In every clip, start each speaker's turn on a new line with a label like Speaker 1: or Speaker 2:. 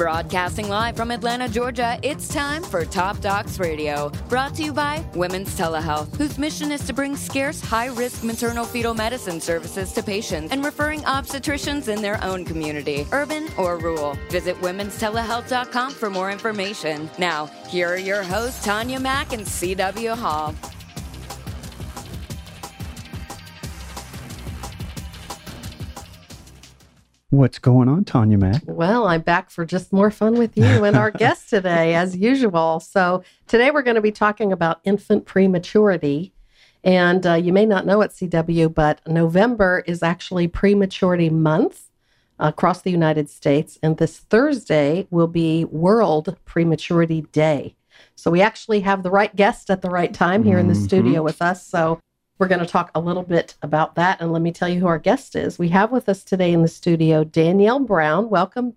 Speaker 1: Broadcasting live from Atlanta, Georgia, it's time for Top Docs Radio. Brought to you by Women's Telehealth, whose mission is to bring scarce, high risk maternal fetal medicine services to patients and referring obstetricians in their own community, urban or rural. Visit womenstelehealth.com for more information. Now, here are your hosts, Tanya Mack and CW Hall.
Speaker 2: What's going on, Tanya Mack?
Speaker 3: Well, I'm back for just more fun with you and our guest today, as usual. So, today we're going to be talking about infant prematurity. And uh, you may not know it, CW, but November is actually prematurity month across the United States. And this Thursday will be World Prematurity Day. So, we actually have the right guest at the right time here in the
Speaker 2: Mhm.
Speaker 3: studio with us. So, we're going to talk a little bit about that. And let me tell you who our guest is. We have with us today in the studio Danielle Brown. Welcome,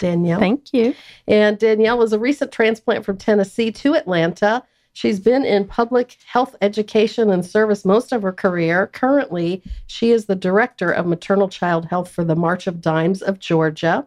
Speaker 3: Danielle.
Speaker 4: Thank you.
Speaker 3: And Danielle is a recent transplant from Tennessee to Atlanta. She's been in public health education and service most of her career. Currently, she is the director of maternal child health for the March of Dimes of Georgia.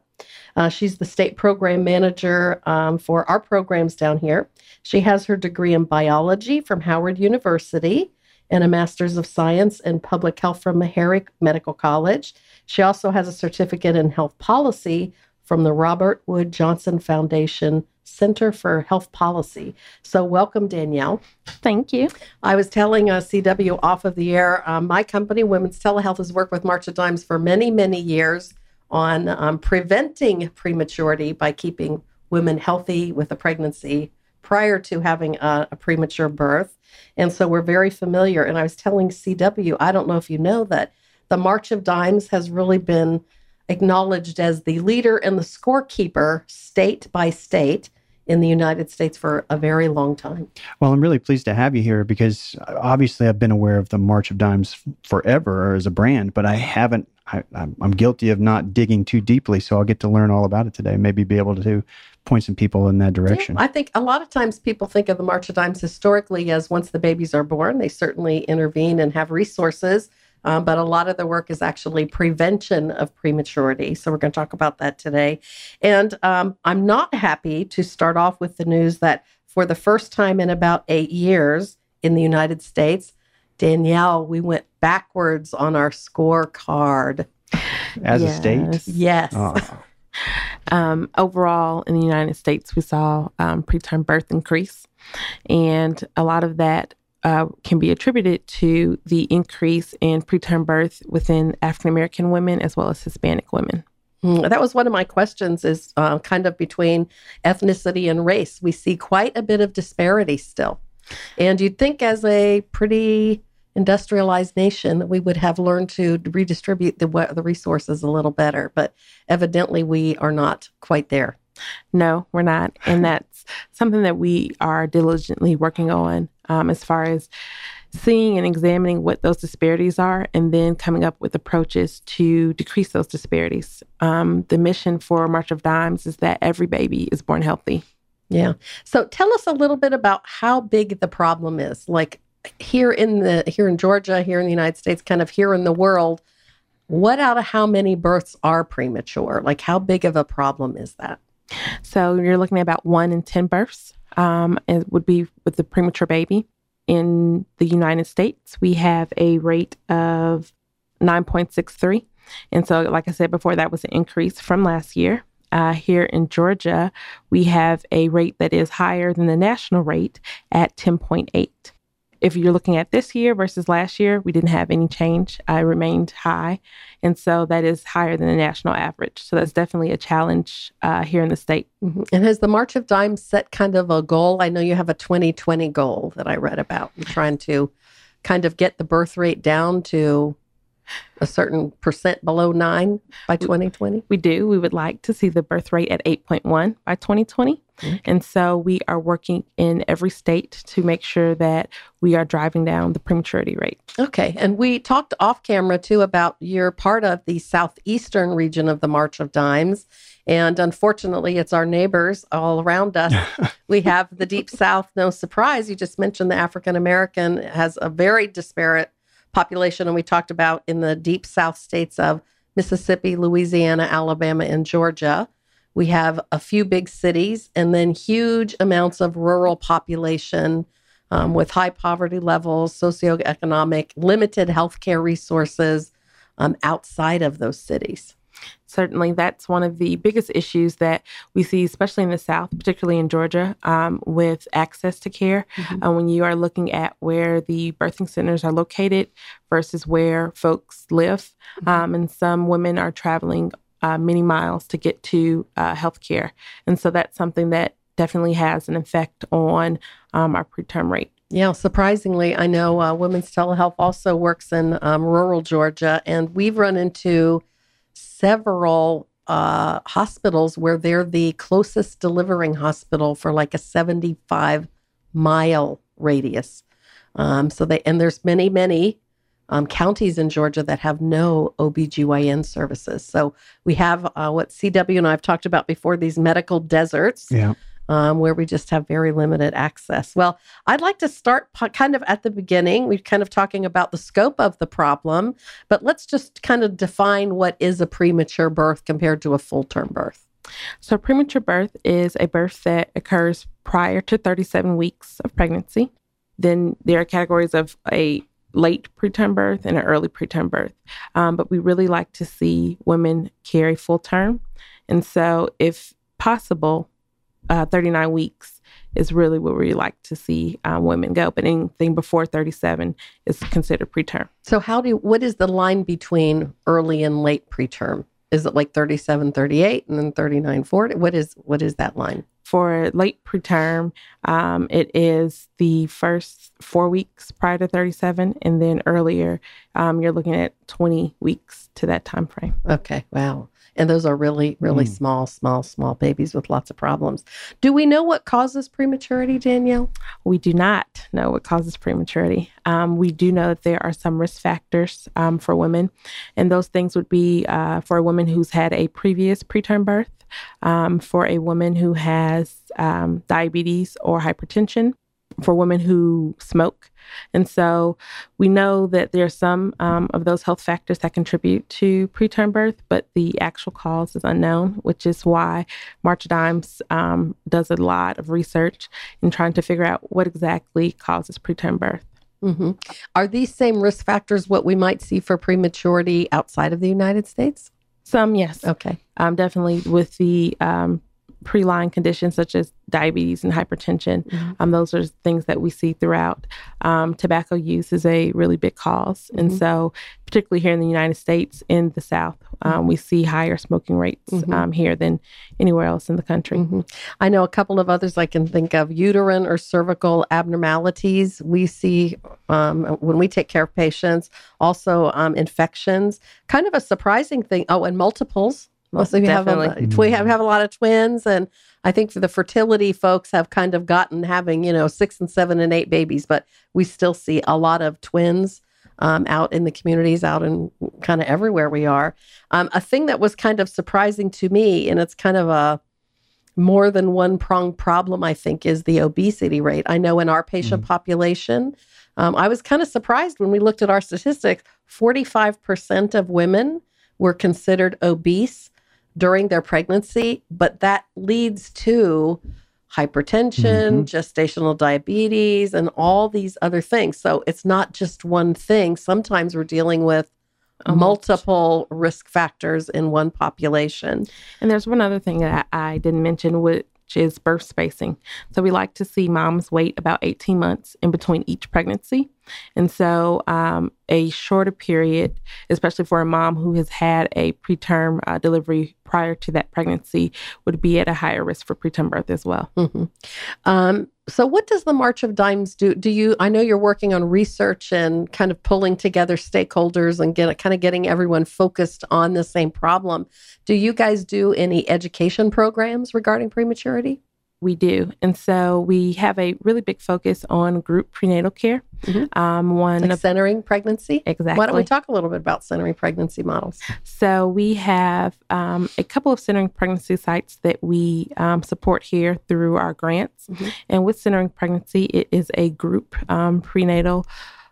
Speaker 3: Uh, she's the state program manager um, for our programs down here. She has her degree in biology from Howard University and a master's of science in public health from Meharry Medical College. She also has a certificate in health policy from the Robert Wood Johnson Foundation Center for Health Policy. So, welcome, Danielle.
Speaker 4: Thank you.
Speaker 3: I was telling uh, CW off of the air, um, my company, Women's Telehealth, has worked with March of Dimes for many, many years on um, preventing prematurity by keeping women healthy with a pregnancy prior to having a, a premature birth. And so we're very familiar. And I was telling CW, I don't know if you know that the March of Dimes has really been acknowledged as the leader and the scorekeeper state by state in the United States for a very long time.
Speaker 2: Well, I'm really pleased to have you here because uh, obviously I've been aware of the March of Dimes forever as a brand, but I haven't. I, I'm I'm guilty of not digging too deeply, so I'll get to learn all about it today. Maybe be able to point some people in that direction.
Speaker 3: Yeah, I think a lot of times people think of the March of Dimes historically as once the babies are born, they certainly intervene and have resources. Um, but a lot of the work is actually prevention of prematurity. So we're going to talk about that today. And um, I'm not happy to start off with the news that for the first time in about eight years in the United States, Danielle, we went backwards on our scorecard.
Speaker 2: as a state.
Speaker 3: Yes.
Speaker 2: Oh,
Speaker 4: Um, overall, in the United States, we saw um, preterm birth increase, and a lot of that uh, can be attributed to the increase in preterm birth within African American women as well as Hispanic women.
Speaker 3: Mm, That was one of my questions is uh, kind of between ethnicity and race. We see quite a bit of disparity still. And you'd think as a pretty industrialized nation that we would have learned to redistribute the, the resources a little better, but evidently we are not quite there.
Speaker 4: No, we're not. And that's something that we are diligently working on um, as far as seeing and examining what those disparities are and then coming up with approaches to decrease those disparities. Um, the mission for March of Dimes is that every baby is born healthy.
Speaker 3: Yeah. So tell us a little bit about how big the problem is. Like here in the here in Georgia, here in the United States, kind of here in the world, what out of how many births are premature? Like how big of a problem is that?
Speaker 4: So you're looking at about one in 10 births. Um, it would be with the premature baby. In the United States, we have a rate of 9.63. And so, like I said before, that was an increase from last year. Uh, here in Georgia, we have a rate that is higher than the national rate at 10.8. If you're looking at this year versus last year, we didn't have any change. I remained high. And so that is higher than the national average. So that's definitely a challenge uh, here in the state.
Speaker 3: Mhm. And has the March of Dimes set kind of a goal? I know you have a 2020 goal that I read about. You're trying to kind of get the birth rate down to a certain percent below nine by 2020.
Speaker 4: We do. We would like to see the birth rate at 8.1 by 2020.
Speaker 3: Okay.
Speaker 4: And so we are working in every state to make sure that we are driving down the prematurity rate.
Speaker 3: Okay. And we talked off camera too about you're part of the southeastern region of the March of Dimes. And unfortunately, it's our neighbors all around us. we have the Deep South, no surprise. You just mentioned the African American has a very disparate population. And we talked about in the Deep South states of Mississippi, Louisiana, Alabama, and Georgia. We have a few big cities and then huge amounts of rural population um, with high poverty levels, socioeconomic, limited healthcare resources um, outside of those cities.
Speaker 4: Certainly, that's one of the biggest issues that we see, especially in the South, particularly in Georgia, um, with access to care. Mm-hmm. Uh, when you are looking at where the birthing centers are located versus where folks live, mm-hmm. um, and some women are traveling uh, many miles to get to uh, health care. And so that's something that definitely has an effect on um, our preterm rate.
Speaker 3: Yeah, surprisingly, I know uh, Women's Telehealth also works in um, rural Georgia, and we've run into several uh, hospitals where they're the closest delivering hospital for like a 75 mile radius. Um, so they, and there's many, many um, counties in Georgia that have no OBGYN services. So we have uh, what CW and I have talked about before these medical deserts.
Speaker 2: Yeah
Speaker 3: um, where we just have very limited access. Well, I'd like to start po- kind of at the beginning. We're kind of talking about the scope of the problem, but let's just kind of define what is a premature birth compared to a full term birth.
Speaker 4: So, premature birth is a birth that occurs prior to 37 weeks of pregnancy. Then there are categories of a late preterm birth and an early preterm birth. Um, but we really like to see women carry full term. And so, if possible, uh, 39 weeks is really where we like to see uh, women go. But anything before 37 is considered preterm.
Speaker 3: So, how do what is the line between early and late preterm? Is it like 37, 38, and then 39, 40? What is what is that line?
Speaker 4: For late preterm, um, it is the first four weeks prior to 37, and then earlier, um, you're looking at 20 weeks to that time frame.
Speaker 3: Okay, wow. And those are really, really mm. small, small, small babies with lots of problems. Do we know what causes prematurity, Danielle?
Speaker 4: We do not know what causes prematurity. Um, we do know that there are some risk factors um, for women, and those things would be uh, for a woman who's had a previous preterm birth, um, for a woman who has um, diabetes or hypertension, for women who smoke. And so we know that there are some um, of those health factors that contribute to preterm birth, but the actual cause is unknown, which is why March Dimes um, does a lot of research in trying to figure out what exactly causes preterm birth.
Speaker 3: Mm-hmm. Are these same risk factors what we might see for prematurity outside of the United States?
Speaker 4: Some, yes.
Speaker 3: Okay.
Speaker 4: Um, definitely with the um, pre-line conditions such as diabetes and hypertension. Mm-hmm. Um, those are things that we see throughout. Um, tobacco use is a really big because mm-hmm. and so particularly here in the United States, in the South, um, mm-hmm. we see higher smoking rates mm-hmm. um, here than anywhere else in the country.
Speaker 3: Mm-hmm. I know a couple of others I can think of: uterine or cervical abnormalities. We see um, when we take care of patients. Also, um, infections. Kind of a surprising thing. Oh, and multiples Mostly we have, a, we have, have a lot of twins, and I think for the fertility folks have kind of gotten having you know six and seven and eight babies, but we still see a lot of twins um, out in the communities, out in kind of everywhere we are. Um, a thing that was kind of surprising to me, and it's kind of a more than one prong problem, I think, is the obesity rate. I know in our patient mm. population, um, I was kind of surprised when we looked at our statistics. Forty-five percent of women were considered obese during their pregnancy, but that leads to hypertension, mm-hmm. gestational diabetes, and all these other things. So it's not just one thing. Sometimes we're dealing with multiple risk factors in one population.
Speaker 4: And there's one other thing that I didn't mention, which which is birth spacing. So we like to see moms wait about 18 months in between each pregnancy. And so um, a shorter period, especially for a mom who has had a preterm uh, delivery prior to that pregnancy, would be at a higher risk for preterm birth as well.
Speaker 3: Mm-hmm. Um, so, what does the March of Dimes do? Do you? I know you're working on research and kind of pulling together stakeholders and get kind of getting everyone focused on the same problem. Do you guys do any education programs regarding prematurity?
Speaker 4: We do. And so we have a really big focus on group prenatal care. Mm-hmm.
Speaker 3: Um, one like of, centering pregnancy.
Speaker 4: Exactly.
Speaker 3: Why don't we talk a little bit about centering pregnancy models?
Speaker 4: So we have um, a couple of centering pregnancy sites that we um, support here through our grants. Mm-hmm. And with centering pregnancy, it is a group um, prenatal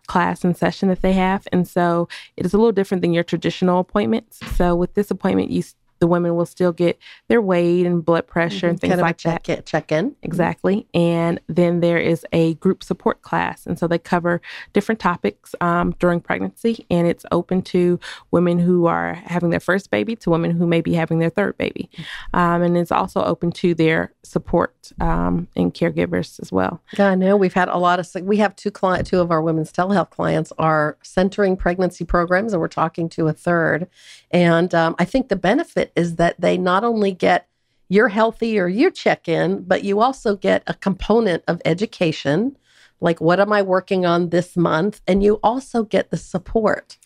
Speaker 4: class and session that they have. And so it is a little different than your traditional appointments. So with this appointment, you the women will still get their weight and blood pressure mm-hmm. and things
Speaker 3: kind of
Speaker 4: like
Speaker 3: check
Speaker 4: that.
Speaker 3: It, check in.
Speaker 4: Exactly. And then there is a group support class. And so they cover different topics um, during pregnancy. And it's open to women who are having their first baby to women who may be having their third baby. Um, and it's also open to their support um, and caregivers as well.
Speaker 3: Yeah, I know. We've had a lot of, we have two client, two of our women's telehealth clients are centering pregnancy programs, and we're talking to a third. And um, I think the benefit is that they not only get your healthy or you check in, but you also get a component of education, like what am I working on this month? And you also get the support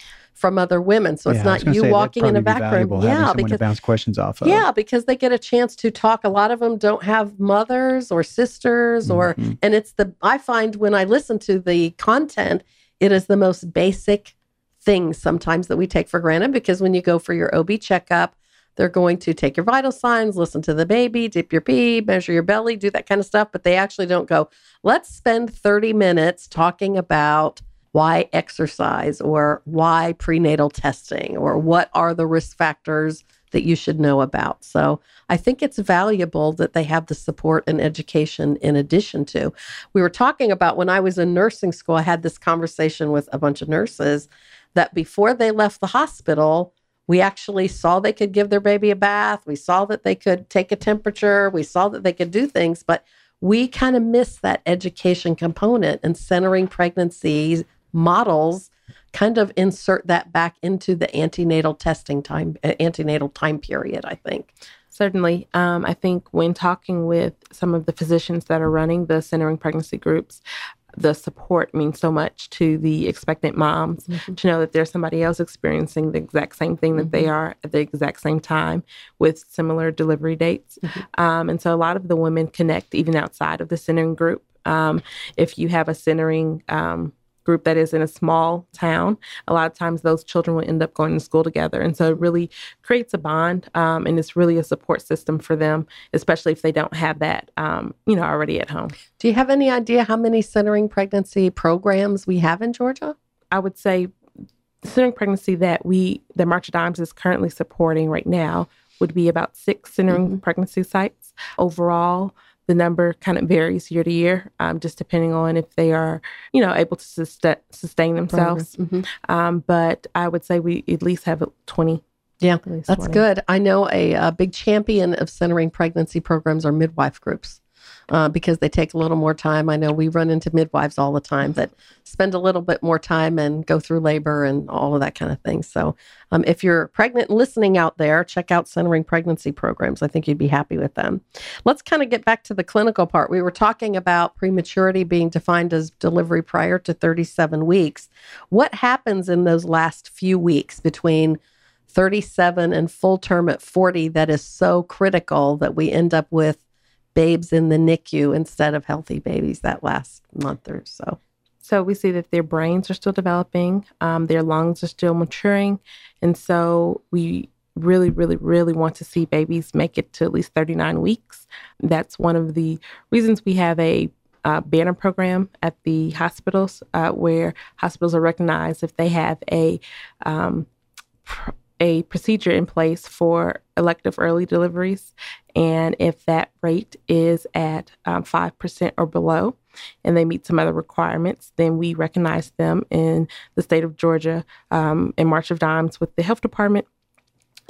Speaker 3: from other women. So it's not you walking in a vacuum.
Speaker 2: Yeah, because bounce questions off of.
Speaker 3: Yeah, because they get a chance to talk. A lot of them don't have mothers or sisters or mm-hmm. and it's the I find when I listen to the content, it is the most basic things sometimes that we take for granted because when you go for your OB checkup, they're going to take your vital signs, listen to the baby, dip your pee, measure your belly, do that kind of stuff. But they actually don't go, let's spend 30 minutes talking about why exercise or why prenatal testing or what are the risk factors that you should know about. So I think it's valuable that they have the support and education in addition to. We were talking about when I was in nursing school, I had this conversation with a bunch of nurses that before they left the hospital, we actually saw they could give their baby a bath. We saw that they could take a temperature. We saw that they could do things, but we kind of missed that education component and centering pregnancy models kind of insert that back into the antenatal testing time, uh, antenatal time period, I think.
Speaker 4: Certainly. Um, I think when talking with some of the physicians that are running the centering pregnancy groups, the support means so much to the expectant moms mm-hmm. to know that there's somebody else experiencing the exact same thing that mm-hmm. they are at the exact same time with similar delivery dates. Mm-hmm. Um, and so a lot of the women connect even outside of the centering group. Um, if you have a centering um, group that is in a small town, a lot of times those children will end up going to school together. And so it really creates a bond um, and it's really a support system for them, especially if they don't have that, um, you know, already at home.
Speaker 3: Do you have any idea how many centering pregnancy programs we have in Georgia?
Speaker 4: I would say centering pregnancy that we, that March of Dimes is currently supporting right now would be about six centering mm-hmm. pregnancy sites overall the number kind of varies year to year, um, just depending on if they are, you know, able to sustain, sustain themselves. Mm-hmm. Um, but I would say we at least have 20.
Speaker 3: Yeah, that's 20. good. I know a, a big champion of centering pregnancy programs are midwife groups uh, because they take a little more time. I know we run into midwives all the time that spend a little bit more time and go through labor and all of that kind of thing. So, um, if you're pregnant listening out there, check out centering pregnancy programs. I think you'd be happy with them. Let's kind of get back to the clinical part. We were talking about prematurity being defined as delivery prior to 37 weeks. What happens in those last few weeks between 37 and full term at 40 that is so critical that we end up with babes in the NICU instead of healthy babies that last month or so.
Speaker 4: So we see that their brains are still developing, um, their lungs are still maturing. And so we really, really, really want to see babies make it to at least 39 weeks. That's one of the reasons we have a uh, banner program at the hospitals uh, where hospitals are recognized if they have a um, pr- a procedure in place for elective early deliveries. And if that rate is at um, 5% or below, and they meet some other requirements, then we recognize them in the state of Georgia um, in March of Dimes with the health department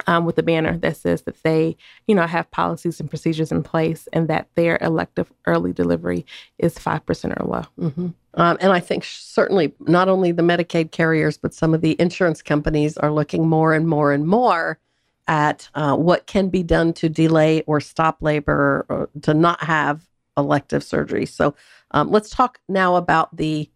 Speaker 4: um, with a banner that says that they, you know, have policies and procedures in place and that their elective early delivery is 5% or low.
Speaker 3: Mm-hmm. Um, and I think certainly not only the Medicaid carriers, but some of the insurance companies are looking more and more and more at uh, what can be done to delay or stop labor or to not have elective surgery. So um, let's talk now about the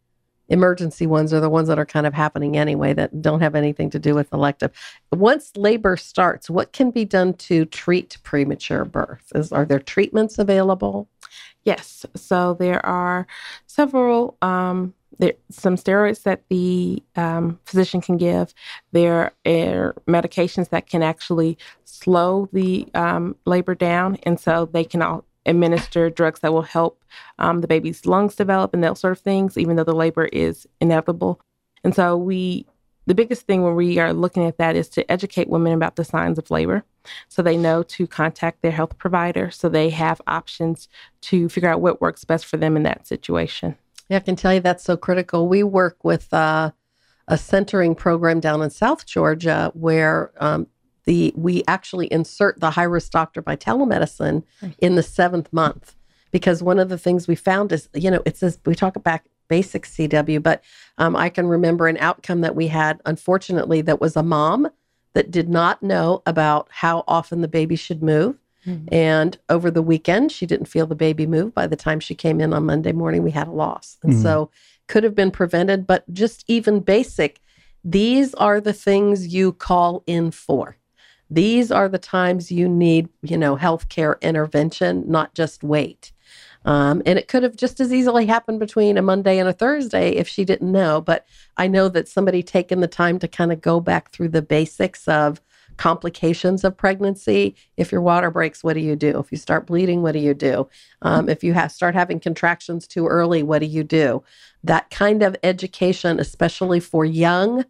Speaker 3: emergency ones are the ones that are kind of happening anyway that don't have anything to do with elective. Once labor starts, what can be done to treat premature birth? Is are there treatments available?
Speaker 4: Yes. So there are several um, there some steroids that the um, physician can give. There are medications that can actually slow the um, labor down, and so they can all administer drugs that will help um, the baby's lungs develop and that sort of things, even though the labor is inevitable. And so we the biggest thing when we are looking at that is to educate women about the signs of labor so they know to contact their health provider so they have options to figure out what works best for them in that situation.
Speaker 3: Yeah, I can tell you that's so critical. We work with uh, a centering program down in South Georgia where um, the we actually insert the high risk doctor by telemedicine in the seventh month because one of the things we found is you know it says we talk about basic CW, but um, I can remember an outcome that we had unfortunately that was a mom that did not know about how often the baby should move. Mm-hmm. And over the weekend, she didn't feel the baby move. By the time she came in on Monday morning, we had a loss. And mm-hmm. so could have been prevented, but just even basic, these are the things you call in for. These are the times you need, you know, healthcare intervention, not just wait. Um, and it could have just as easily happened between a Monday and a Thursday if she didn't know. But I know that somebody taking the time to kind of go back through the basics of complications of pregnancy. If your water breaks, what do you do? If you start bleeding, what do you do? Um, if you have, start having contractions too early, what do you do? That kind of education, especially for young,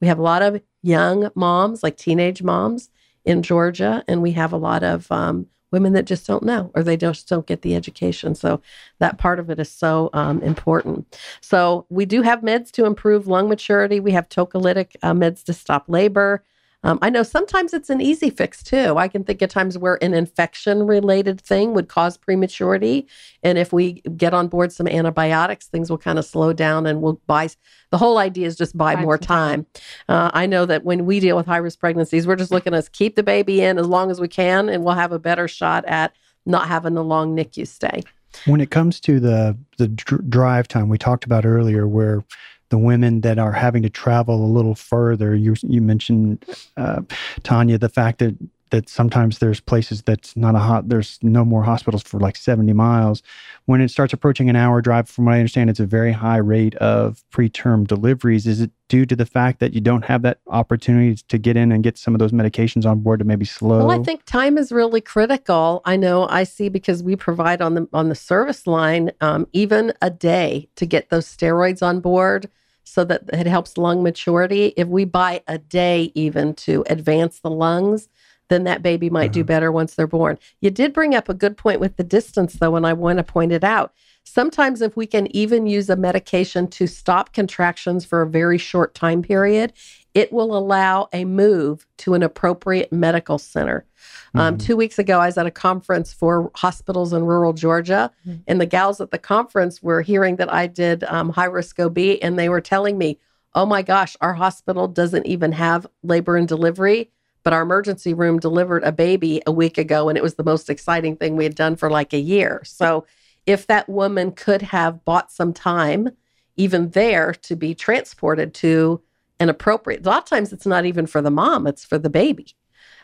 Speaker 3: we have a lot of young moms, like teenage moms in Georgia, and we have a lot of um, women that just don't know or they just don't get the education. So that part of it is so um, important. So we do have meds to improve lung maturity. We have tocolytic uh, meds to stop labor. Um, I know sometimes it's an easy fix too. I can think of times where an infection related thing would cause prematurity. And if we get on board some antibiotics, things will kind of slow down and we'll buy. The whole idea is just buy, buy more time. Uh, I know that when we deal with high risk pregnancies, we're just looking to keep the baby in as long as we can, and we'll have a better shot at not having a long NICU stay.
Speaker 2: When it comes to the the dr- drive time we talked about earlier, where the women that are having to travel a little further. You you mentioned uh, Tanya the fact that that sometimes there's places that's not a hot there's no more hospitals for like 70 miles. When it starts approaching an hour drive from what i understand it's a very high rate of preterm deliveries. Is it due to the fact that you don't have that opportunity to get in and get some of those medications on board to maybe slow
Speaker 3: well i think time is really critical. I know i see because we provide on the on the service line um, even a day to get those steroids on board so that it helps lung maturity. If we buy a day even to advance the lungs, then that baby might uh-huh. do better once they're born. You did bring up a good point with the distance, though, and I want to point it out. Sometimes, if we can even use a medication to stop contractions for a very short time period, it will allow a move to an appropriate medical center. Um, mm-hmm. Um, two weeks ago, I was at a conference for hospitals in rural Georgia, mm-hmm. and the gals at the conference were hearing that I did um, high risk OB, and they were telling me, Oh my gosh, our hospital doesn't even have labor and delivery but our emergency room delivered a baby a week ago and it was the most exciting thing we had done for like a year. So if that woman could have bought some time even there to be transported to an appropriate a lot of times it's not even for the mom it's for the baby.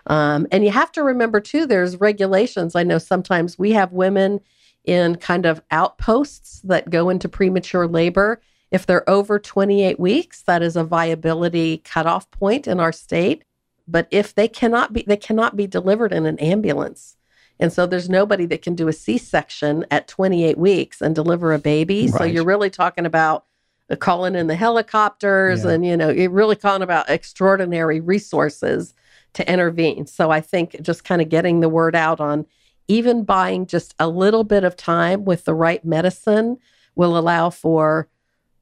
Speaker 3: Um, and you have to remember too there's regulations. I know sometimes we have women in kind of outposts that go into premature labor. If they're over 28 weeks that is a viability cutoff point in our state but if they cannot be, they cannot be delivered in an ambulance. And so there's nobody that can do a C section at 28 weeks and deliver a baby. Right. So you're really talking about uh, calling in the helicopters yeah. and, you know, you're really calling about extraordinary resources to intervene. So I think just kind of getting the word out on even buying just a little bit of time with the right medicine will allow for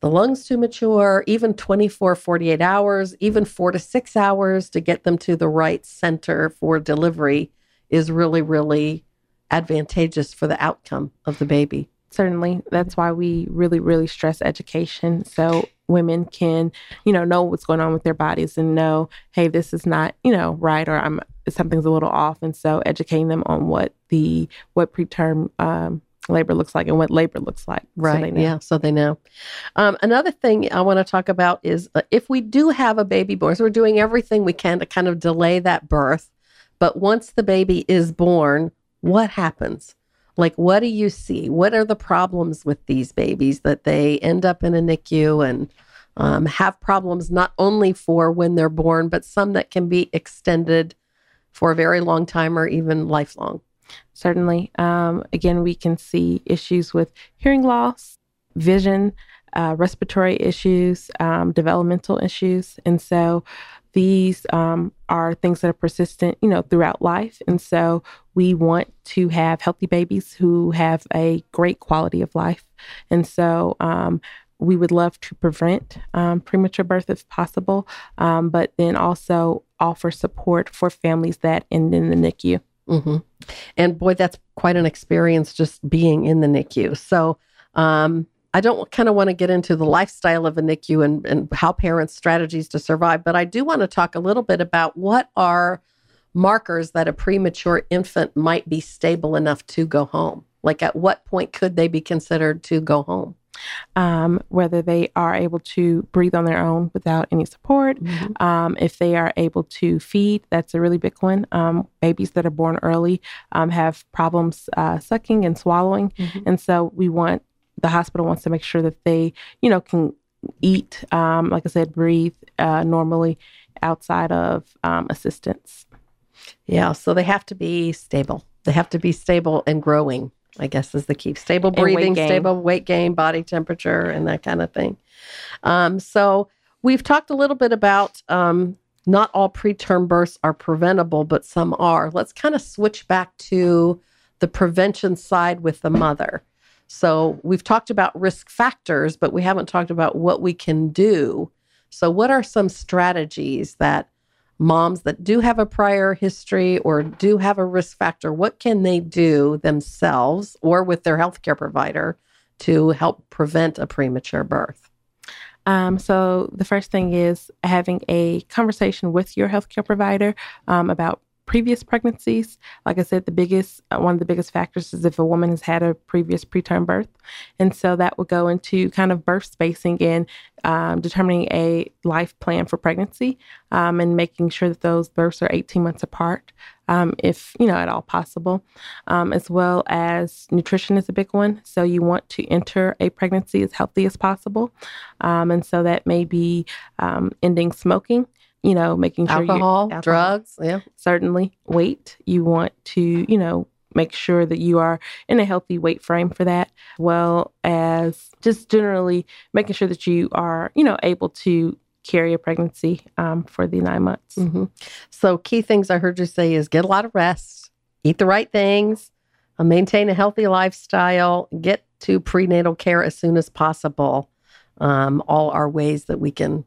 Speaker 3: the lungs to mature, even 24, 48 hours, even four to six hours to get them to the right center for delivery is really, really advantageous for the outcome of the baby.
Speaker 4: Certainly. That's why we really, really stress education. So women can, you know, know what's going on with their bodies and know, hey, this is not, you know, right or I'm something's a little off. And so educating them on what the what preterm um, labor looks like and what labor looks like.
Speaker 3: Right. So yeah. So they know. Um, another thing I want to talk about is uh, if we do have a baby born, so we're doing everything we can to kind of delay that birth. But once the baby is born, what happens? Like, what do you see? What are the problems with these babies that they end up in a NICU and um, have problems not only for when they're born, but some that can be extended for a very long time or even lifelong?
Speaker 4: Certainly. Um, again, we can see issues with hearing loss, vision, uh, respiratory issues, um, developmental issues. And so these um, are things that are persistent, you know, throughout life. And so we want to have healthy babies who have a great quality of life. And so um, we would love to prevent um, premature birth if possible, um, but then also offer support for families that end in the NICU.
Speaker 3: Mm-hmm. And boy, that's quite an experience just being in the NICU. So, um, I don't kind of want to get into the lifestyle of a NICU and, and how parents' strategies to survive, but I do want to talk a little bit about what are markers that a premature infant might be stable enough to go home. Like, at what point could they be considered to go home?
Speaker 4: Um, whether they are able to breathe on their own without any support, mm-hmm. um, if they are able to feed, that's a really big one. Um, babies that are born early um, have problems uh, sucking and swallowing, mm-hmm. and so we want the hospital wants to make sure that they, you know, can eat, um, like I said, breathe uh, normally outside of um, assistance.
Speaker 3: Yeah, so they have to be stable. They have to be stable and growing. I guess is the key. Stable breathing, weight stable weight gain, body temperature, and that kind of thing. Um, so we've talked a little bit about um, not all preterm births are preventable, but some are. Let's kind of switch back to the prevention side with the mother. So we've talked about risk factors, but we haven't talked about what we can do. So, what are some strategies that moms that do have a prior history or do have a risk factor, what can they do themselves or with their healthcare provider to help prevent a premature birth?
Speaker 4: Um, so the first thing is having a conversation with your healthcare provider um, about previous pregnancies. Like I said, the biggest uh, one of the biggest factors is if a woman has had a previous preterm birth, and so that would go into kind of birth spacing and um, determining a life plan for pregnancy um, and making sure that those births are 18 months apart, um, if you know at all possible, um, as well as nutrition is a big one. So you want to enter a pregnancy as healthy as possible, um, and so that may be um, ending smoking you know, making sure
Speaker 3: alcohol, alcohol, drugs, yeah,
Speaker 4: certainly weight. You want to, you know, make sure that you are in a healthy weight frame for that, well as just generally making sure that you are, you know, able to carry a pregnancy um, for the nine months.
Speaker 3: Mm-hmm. So, key things I heard you say is get a lot of rest, eat the right things, uh, maintain a healthy lifestyle, get to prenatal care as soon as possible. Um, all are ways that we can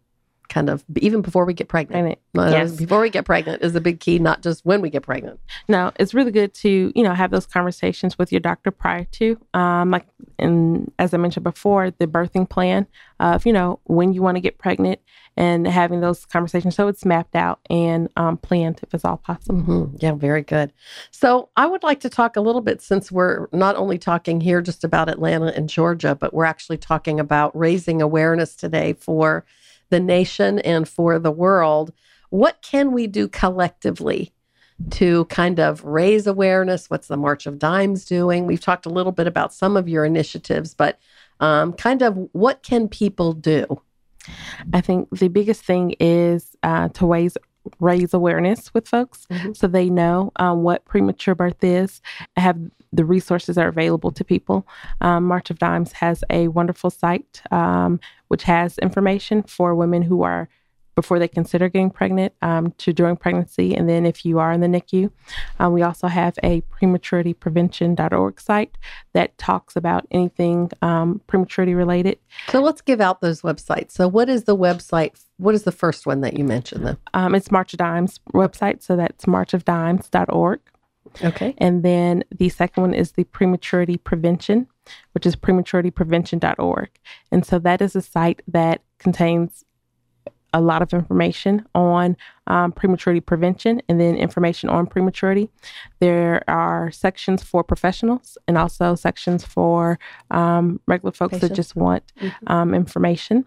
Speaker 3: kind of even before we get pregnant. Uh, yes. Before we get pregnant is the big key, not just when we get pregnant.
Speaker 4: No, it's really good to, you know, have those conversations with your doctor prior to. Um, like and as I mentioned before, the birthing plan of, you know, when you want to get pregnant and having those conversations so it's mapped out and um, planned if it's all possible.
Speaker 3: Mm-hmm. Yeah, very good. So I would like to talk a little bit since we're not only talking here just about Atlanta and Georgia, but we're actually talking about raising awareness today for the nation and for the world. What can we do collectively to kind of raise awareness? What's the March of Dimes doing? We've talked a little bit about some of your initiatives, but um, kind of what can people do?
Speaker 4: I think the biggest thing is uh, to raise raise awareness with folks mm-hmm. so they know um, what premature birth is, have the resources are available to people. Um, March of Dimes has a wonderful site um, which has information for women who are before they consider getting pregnant um, to during pregnancy, and then if you are in the NICU. Um, we also have a prematurityprevention.org site that talks about anything um, prematurity related.
Speaker 3: So let's give out those websites. So, what is the website? What is the first one that you mentioned, though?
Speaker 4: Um, it's March of Dimes website, so that's marchofdimes.org.
Speaker 3: Okay.
Speaker 4: And then the second one is the prematurity prevention, which is prematurityprevention.org. And so that is a site that contains a lot of information on um, prematurity prevention and then information on prematurity. There are sections for professionals and also sections for um, regular folks Patients. that just want mm-hmm. um, information.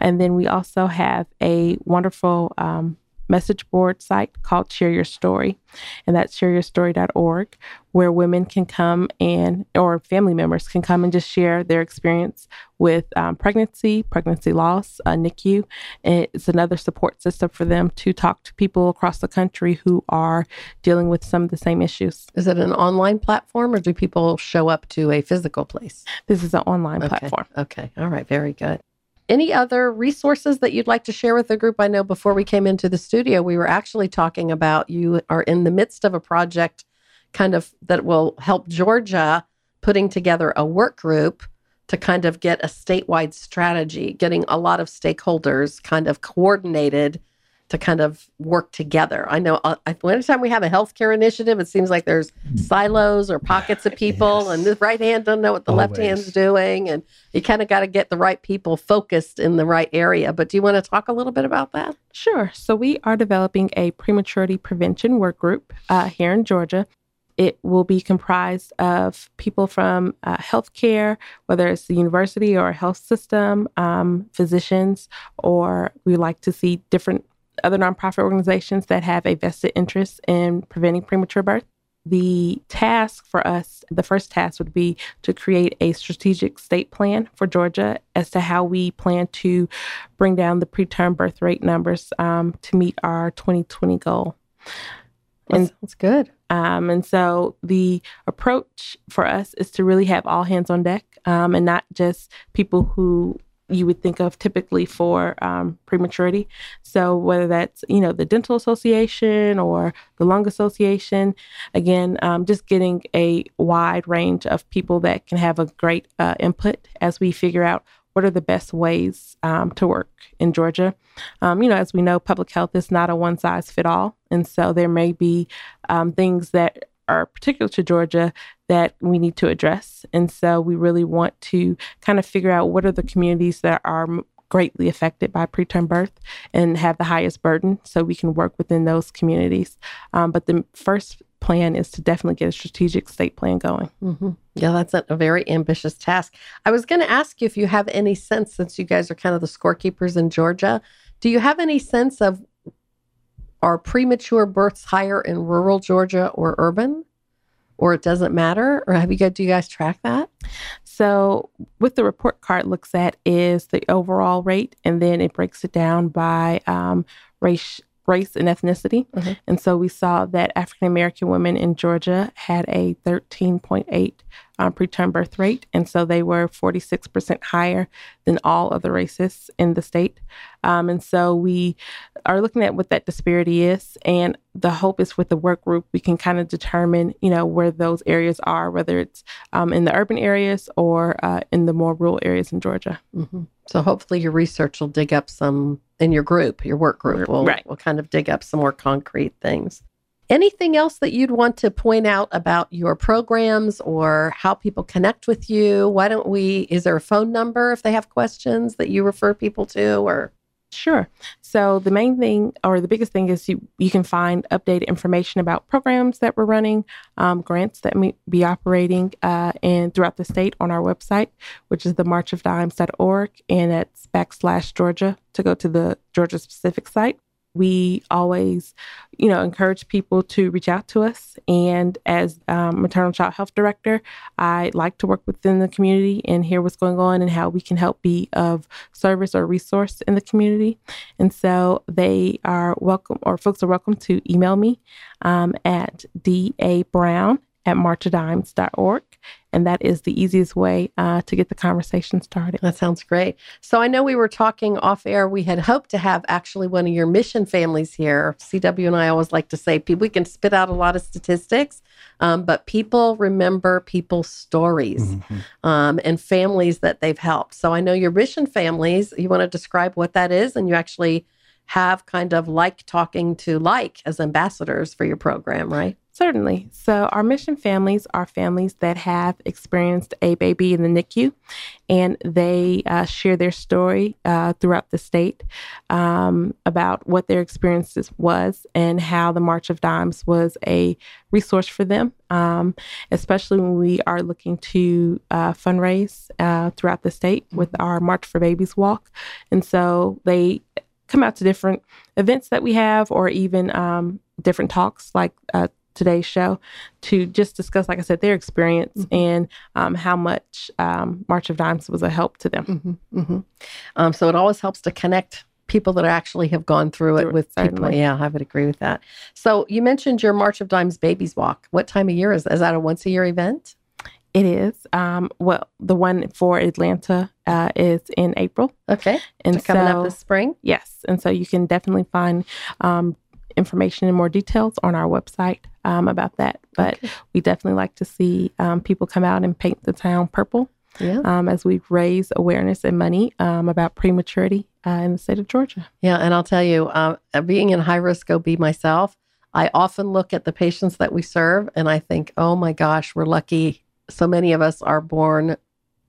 Speaker 4: And then we also have a wonderful um, message board site called Share Your Story, and that's shareyourstory.org, where women can come and, or family members can come and just share their experience with um, pregnancy, pregnancy loss, uh, NICU. And it's another support system for them to talk to people across the country who are dealing with some of the same issues.
Speaker 3: Is it an online platform or do people show up to a physical place?
Speaker 4: This is an online
Speaker 3: Okay.
Speaker 4: platform.
Speaker 3: Okay. All right. Very good. Any other resources that you'd like to share with the group? I know before we came into the studio, we were actually talking about you are in the midst of a project kind of that will help Georgia putting together a work group to kind of get a statewide strategy, getting a lot of stakeholders kind of coordinated to kind of work together. I know uh, I- anytime we have a healthcare initiative, it seems like there's silos or pockets of people,
Speaker 2: Yes.
Speaker 3: and the right hand doesn't know what the left hand's doing, and you kind of got to get the right people focused in the right area. But do you want to talk a little bit about that?
Speaker 4: Sure. So we are developing a prematurity prevention work group uh, here in Georgia. It will be comprised of people from uh, healthcare, whether it's the university or health system, um, physicians, or we like to see different other nonprofit organizations that have a vested interest in preventing premature birth. The task for us, the first task would be to create a strategic state plan for Georgia as to how we plan to bring down the preterm birth rate numbers um, to meet our 2020 goal. And-
Speaker 3: That's good.
Speaker 4: Um, and so the approach for us is to really have all hands on deck um, and not just people who you would think of typically for um, prematurity. So whether that's you know the dental association or the lung association, again, um, just getting a wide range of people that can have a great uh, input as we figure out what are the best ways um, to work in Georgia. Um, you know, as we know, public health is not a one size fit all, and so there may be um, things that are particular to Georgia that we need to address. And so we really want to kind of figure out what are the communities that are greatly affected by preterm birth and have the highest burden so we can work within those communities. Um, but the first plan is to definitely get a strategic state plan going.
Speaker 3: hmm Yeah, that's a very ambitious task. I was going to ask you if you have any sense, since you guys are kind of the scorekeepers in Georgia, do you have any sense of are premature births higher in rural Georgia or urban, or it doesn't matter? Or have you guys do you guys track that?
Speaker 4: So, what the report card looks at is the overall rate, and then it breaks it down by um, race, race and ethnicity.
Speaker 3: Mhm.
Speaker 4: And so, we saw that African American women in Georgia had a 13.8 um, preterm birth rate, and so they were 46% higher than all other races in the state. Um, and so, we are looking at what that disparity is, and the hope is with the work group we can kind of determine, you know, where those areas are, whether it's um, in the urban areas or uh, in the more rural areas in Georgia.
Speaker 3: hmm So hopefully your research will dig up some in your group, your work group will
Speaker 4: Right.
Speaker 3: will kind of dig up some more concrete things. Anything else that you'd want to point out about your programs or how people connect with you? Why don't we? Is there a phone number if they have questions that you refer people to? Or
Speaker 4: Sure. So the main thing, or the biggest thing, is you you can find updated information about programs that we're running, um, grants that may be operating, uh, and throughout the state on our website, which is the marchofdimes.org, and that's backslash Georgia to go to the Georgia specific site. We always, you know, encourage people to reach out to us. And as um, maternal child health director, I like to work within the community and hear what's going on and how we can help be of service or resource in the community. And so they are welcome, or folks are welcome to email me um, at dabrown at marchofdimes.org. And that is the easiest way uh, to get the conversation started.
Speaker 3: that sounds great. So I know we were talking off air. We had hoped to have actually one of your mission families here. CW and I always like to say pe- we can spit out a lot of statistics, um, but people remember people's stories.
Speaker 2: Mhm.
Speaker 3: um, and families that they've helped. So I know your mission families, you want to describe what that is, and you actually have kind of like talking to like as ambassadors for your program, right?
Speaker 4: Certainly. So, our mission families are families that have experienced a baby in the NICU, and they uh, share their story uh, throughout the state um, about what their experiences was and how the March of Dimes was a resource for them, um, especially when we are looking to uh, fundraise uh, throughout the state with our March for Babies walk. And so, they come out to different events that we have or even um, different talks like uh, today's show to just discuss, like I said, their experience mm-hmm. and um, how much um, March of Dimes was a help to them.
Speaker 3: Mm-hmm, mm-hmm. Um, so it always helps to connect people that actually have gone through it with Certainly. people. Yeah, I would agree with that. So you mentioned your March of Dimes Babies Walk. What time of year is that? Is that a once a year event?
Speaker 4: It is. Um, well, the one for Atlanta uh, is in April.
Speaker 3: Okay. And so coming up this spring?
Speaker 4: Yes. And so you can definitely find um, information and more details on our website um, about that. But okay. we definitely like to see um, people come out and paint the town purple. Yeah. Um, as we raise awareness and money um, about prematurity uh, in the state of Georgia.
Speaker 3: Yeah, and I'll tell you, uh, being in high risk OB myself, I often look at the patients that we serve and I think, oh my gosh, we're lucky. So many of us are born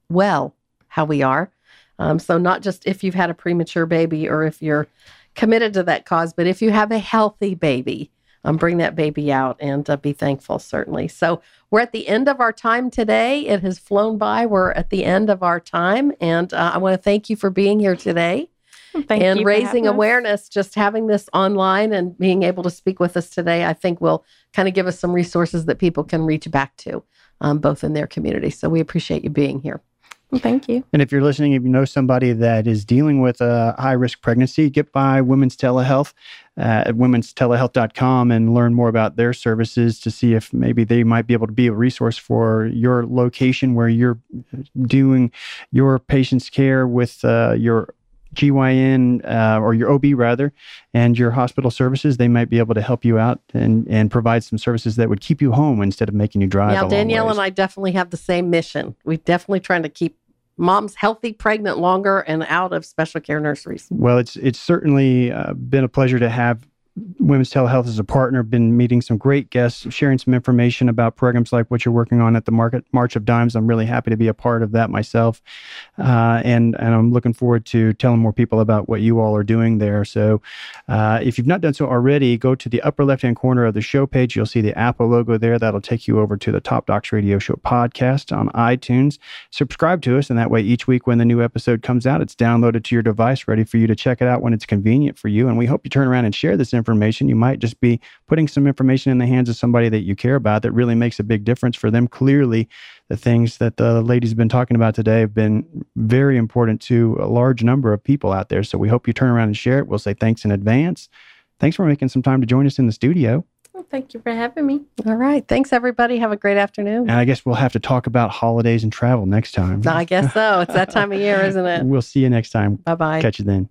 Speaker 3: well, how we are. Um, so, not just if you've had a premature baby or if you're committed to that cause, but if you have a healthy baby, um, bring that baby out and uh, be thankful, certainly. So, we're at the end of our time today. It has flown by. We're at the end of our time. And uh, I want to thank you for being here today.
Speaker 4: Thank
Speaker 3: and raising awareness, just having this online and being able to speak with us today, I think will kind of give us some resources that people can reach back to, um, both in their community. So we appreciate you being here.
Speaker 4: Well, thank you.
Speaker 2: And if you're listening, if you know somebody that is dealing with a high risk pregnancy, get by Women's Telehealth uh, at womenstelehealth.com and learn more about their services to see if maybe they might be able to be a resource for your location where you're doing your patient's care with uh, your GYN uh, or your OB rather, and your hospital services, they might be able to help you out and, and provide some services that would keep you home instead of making you drive.
Speaker 3: Yeah, Danielle and I definitely have the same mission. We're definitely trying to keep moms healthy, pregnant longer, and out of special care nurseries.
Speaker 2: Well, it's it's certainly uh, been a pleasure to have Women's Telehealth as a partner. Been meeting some great guests, sharing some information about programs like what you're working on at the Market March of Dimes. I'm really happy to be a part of that myself, uh, and and I'm looking forward to telling more people about what you all are doing there. So, uh, if you've not done so already, go to the upper left hand corner of the show page. You'll see the Apple logo there. That'll take you over to the Top Docs Radio Show podcast on iTunes. Subscribe to us, and that way each week when the new episode comes out, it's downloaded to your device, ready for you to check it out when it's convenient for you. And we hope you turn around and share this information information. You might just be putting some information in the hands of somebody that you care about that really makes a big difference for them. Clearly, the things that the ladies have been talking about today have been very important to a large number of people out there. So we hope you turn around and share it. We'll say thanks in advance. Thanks for making some time to join us in the studio.
Speaker 4: Well, thank you for having me.
Speaker 3: All right. Thanks, everybody. Have a great afternoon.
Speaker 2: And I guess we'll have to talk about holidays and travel next time.
Speaker 3: I guess so. It's that time of year, isn't it?
Speaker 2: we'll see you next time.
Speaker 3: Bye bye.
Speaker 2: Catch you then.